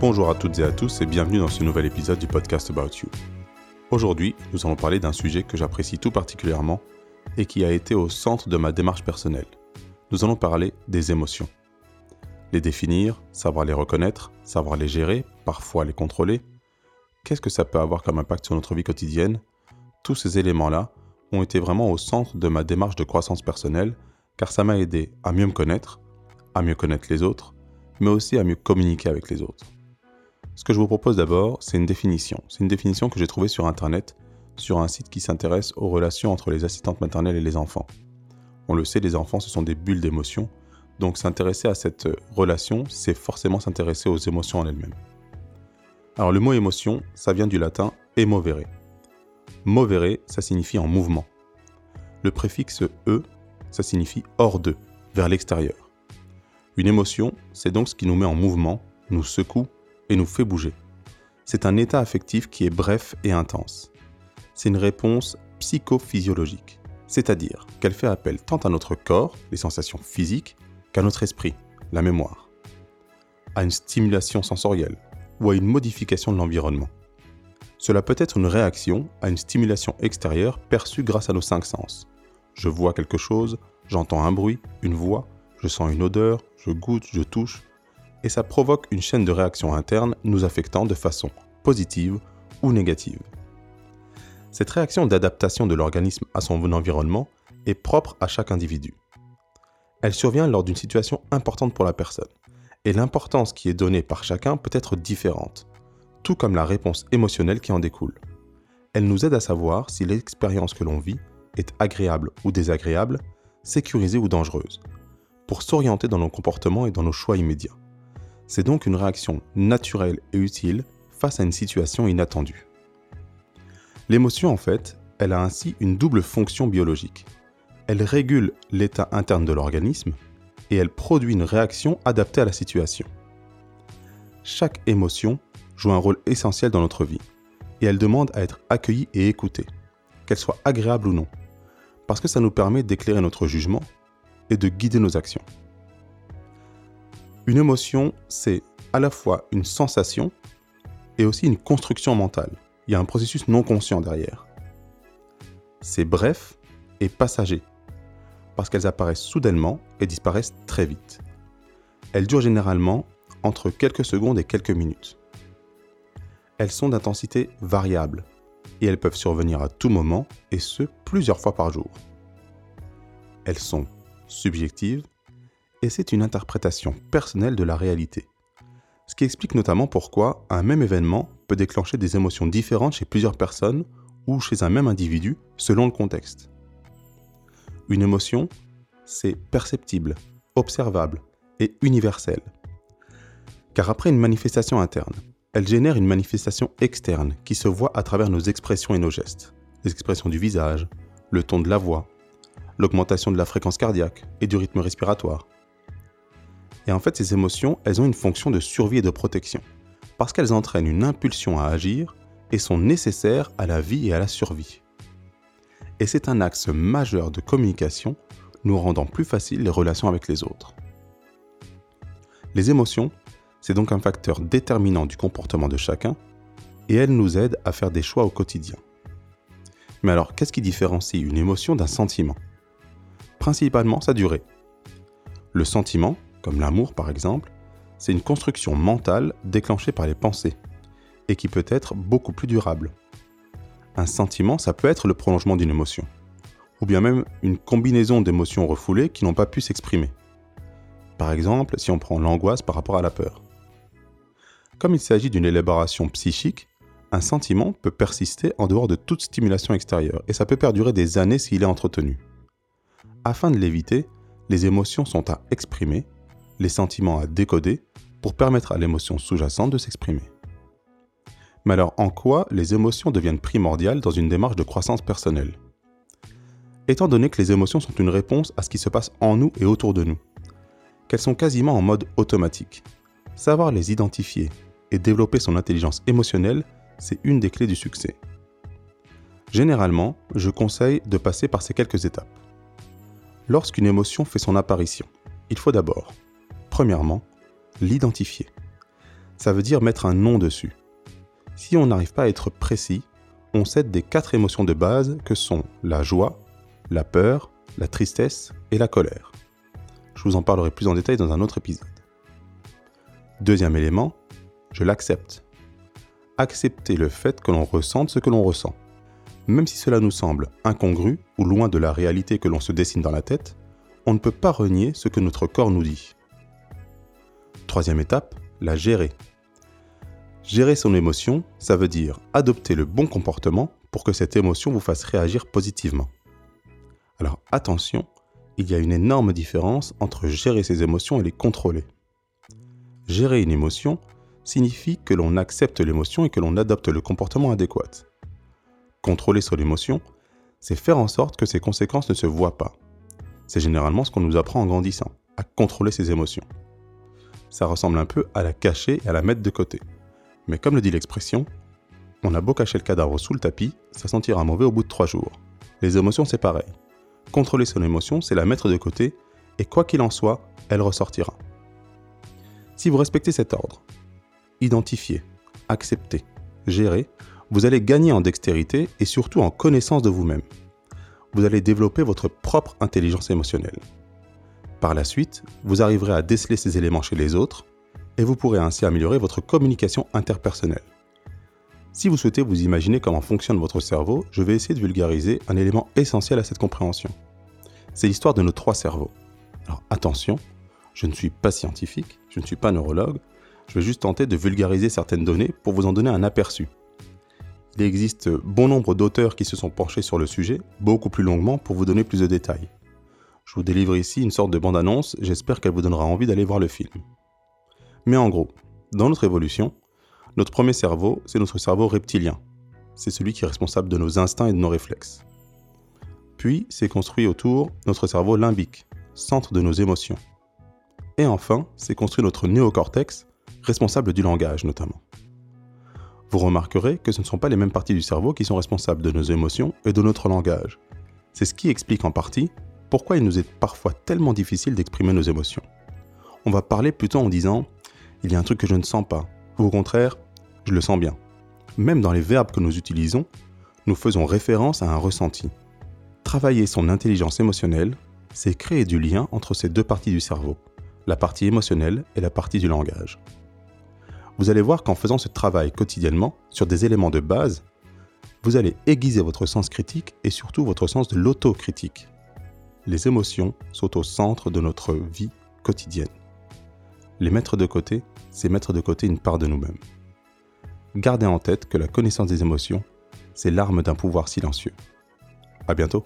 Bonjour à toutes et à tous et bienvenue dans ce nouvel épisode du podcast About You. Aujourd'hui, nous allons parler d'un sujet que j'apprécie tout particulièrement et qui a été au centre de ma démarche personnelle. Nous allons parler des émotions. Les définir, savoir les reconnaître, savoir les gérer, parfois les contrôler. Qu'est-ce que ça peut avoir comme impact sur notre vie quotidienne? Tous ces éléments-là ont été vraiment au centre de ma démarche de croissance personnelle car ça m'a aidé à mieux me connaître, à mieux connaître les autres, mais aussi à mieux communiquer avec les autres. Ce que je vous propose d'abord, c'est une définition. C'est une définition que j'ai trouvée sur Internet, sur un site qui s'intéresse aux relations entre les assistantes maternelles et les enfants. On le sait, les enfants, ce sont des bulles d'émotions, donc s'intéresser à cette relation, c'est forcément s'intéresser aux émotions en elles-mêmes. Alors le mot émotion, ça vient du latin emovere. Movere, ça signifie en mouvement. Le préfixe e, ça signifie hors de, vers l'extérieur. Une émotion, c'est donc ce qui nous met en mouvement, nous secoue et nous fait bouger. C'est un état affectif qui est bref et intense. C'est une réponse psychophysiologique, c'est-à-dire qu'elle fait appel tant à notre corps, les sensations physiques, qu'à notre esprit, la mémoire, à une stimulation sensorielle ou à une modification de l'environnement. Cela peut être une réaction à une stimulation extérieure perçue grâce à nos cinq sens. Je vois quelque chose, j'entends un bruit, une voix, je sens une odeur, je goûte, je touche, et ça provoque une chaîne de réactions internes nous affectant de façon positive ou négative. Cette réaction d'adaptation de l'organisme à son environnement est propre à chaque individu. Elle survient lors d'une situation importante pour la personne, et l'importance qui est donnée par chacun peut être différente, tout comme la réponse émotionnelle qui en découle. Elle nous aide à savoir si l'expérience que l'on vit est agréable ou désagréable, sécurisée ou dangereuse, pour s'orienter dans nos comportements et dans nos choix immédiats. C'est donc une réaction naturelle et utile face à une situation inattendue. L'émotion, en fait, elle a ainsi une double fonction biologique. Elle régule l'état interne de l'organisme et elle produit une réaction adaptée à la situation. Chaque émotion joue un rôle essentiel dans notre vie et elle demande à être accueillie et écoutée, qu'elle soit agréable ou non, parce que ça nous permet d'éclairer notre jugement et de guider nos actions. Une émotion, c'est à la fois une sensation et aussi une construction mentale. Il y a un processus non conscient derrière. C'est bref et passager, parce qu'elles apparaissent soudainement et disparaissent très vite. Elles durent généralement entre quelques secondes et quelques minutes. Elles sont d'intensité variable et elles peuvent survenir à tout moment et ce plusieurs fois par jour. Elles sont subjective, et c'est une interprétation personnelle de la réalité. Ce qui explique notamment pourquoi un même événement peut déclencher des émotions différentes chez plusieurs personnes ou chez un même individu selon le contexte. Une émotion, c'est perceptible, observable et universel. Car après une manifestation interne, elle génère une manifestation externe qui se voit à travers nos expressions et nos gestes, les expressions du visage, le ton de la voix, l'augmentation de la fréquence cardiaque et du rythme respiratoire. Et en fait, ces émotions, elles ont une fonction de survie et de protection, parce qu'elles entraînent une impulsion à agir et sont nécessaires à la vie et à la survie. Et c'est un axe majeur de communication, nous rendant plus faciles les relations avec les autres. Les émotions, c'est donc un facteur déterminant du comportement de chacun, et elles nous aident à faire des choix au quotidien. Mais alors, qu'est-ce qui différencie une émotion d'un sentiment? Principalement sa durée. Le sentiment, comme l'amour par exemple, c'est une construction mentale déclenchée par les pensées, et qui peut être beaucoup plus durable. Un sentiment, ça peut être le prolongement d'une émotion, ou bien même une combinaison d'émotions refoulées qui n'ont pas pu s'exprimer. Par exemple, si on prend l'angoisse par rapport à la peur. Comme il s'agit d'une élaboration psychique, un sentiment peut persister en dehors de toute stimulation extérieure, et ça peut perdurer des années s'il est entretenu. Afin de l'éviter, les émotions sont à exprimer, les sentiments à décoder, pour permettre à l'émotion sous-jacente de s'exprimer. Mais alors en quoi les émotions deviennent primordiales dans une démarche de croissance personnelle? Étant donné que les émotions sont une réponse à ce qui se passe en nous et autour de nous, qu'elles sont quasiment en mode automatique, savoir les identifier et développer son intelligence émotionnelle, c'est une des clés du succès. Généralement, je conseille de passer par ces quelques étapes. Lorsqu'une émotion fait son apparition, il faut d'abord, premièrement, l'identifier. ça veut dire mettre un nom dessus. Si on n'arrive pas à être précis, on cède des quatre émotions de base que sont la joie, la peur, la tristesse et la colère. Je vous en parlerai plus en détail dans un autre épisode. Deuxième élément, je l'accepte. Accepter le fait que l'on ressente ce que l'on ressent. Même si cela nous semble incongru ou loin de la réalité que l'on se dessine dans la tête, on ne peut pas renier ce que notre corps nous dit. Troisième étape, la gérer. Gérer son émotion, ça veut dire adopter le bon comportement pour que cette émotion vous fasse réagir positivement. Alors attention, il y a une énorme différence entre gérer ses émotions et les contrôler. Gérer une émotion signifie que l'on accepte l'émotion et que l'on adopte le comportement adéquat. Contrôler son émotion, c'est faire en sorte que ses conséquences ne se voient pas. C'est généralement ce qu'on nous apprend en grandissant, à contrôler ses émotions. Ça ressemble un peu à la cacher et à la mettre de côté. Mais comme le dit l'expression, on a beau cacher le cadavre sous le tapis, ça sentira mauvais au bout de trois jours. Les émotions, c'est pareil. Contrôler son émotion, c'est la mettre de côté, et quoi qu'il en soit, elle ressortira. Si vous respectez cet ordre, identifier, accepter, gérer, vous allez gagner en dextérité et surtout en connaissance de vous-même. Vous allez développer votre propre intelligence émotionnelle. Par la suite, vous arriverez à déceler ces éléments chez les autres et vous pourrez ainsi améliorer votre communication interpersonnelle. Si vous souhaitez vous imaginer comment fonctionne votre cerveau, je vais essayer de vulgariser un élément essentiel à cette compréhension. C'est l'histoire de nos trois cerveaux. Alors attention, je ne suis pas scientifique, je ne suis pas neurologue, je vais juste tenter de vulgariser certaines données pour vous en donner un aperçu. Il existe bon nombre d'auteurs qui se sont penchés sur le sujet, beaucoup plus longuement pour vous donner plus de détails. Je vous délivre ici une sorte de bande-annonce, j'espère qu'elle vous donnera envie d'aller voir le film. Mais en gros, dans notre évolution, notre premier cerveau, c'est notre cerveau reptilien. C'est celui qui est responsable de nos instincts et de nos réflexes. Puis, c'est construit autour notre cerveau limbique, centre de nos émotions. Et enfin, c'est construit notre néocortex, responsable du langage notamment. Vous remarquerez que ce ne sont pas les mêmes parties du cerveau qui sont responsables de nos émotions et de notre langage. C'est ce qui explique en partie pourquoi il nous est parfois tellement difficile d'exprimer nos émotions. On va parler plutôt en disant il y a un truc que je ne sens pas, ou au contraire, je le sens bien. Même dans les verbes que nous utilisons, nous faisons référence à un ressenti. Travailler son intelligence émotionnelle, c'est créer du lien entre ces deux parties du cerveau, la partie émotionnelle et la partie du langage. Vous allez voir qu'en faisant ce travail quotidiennement sur des éléments de base, vous allez aiguiser votre sens critique et surtout votre sens de l'autocritique. Les émotions sont au centre de notre vie quotidienne. Les mettre de côté, c'est mettre de côté une part de nous-mêmes. Gardez en tête que la connaissance des émotions, c'est l'arme d'un pouvoir silencieux. À bientôt!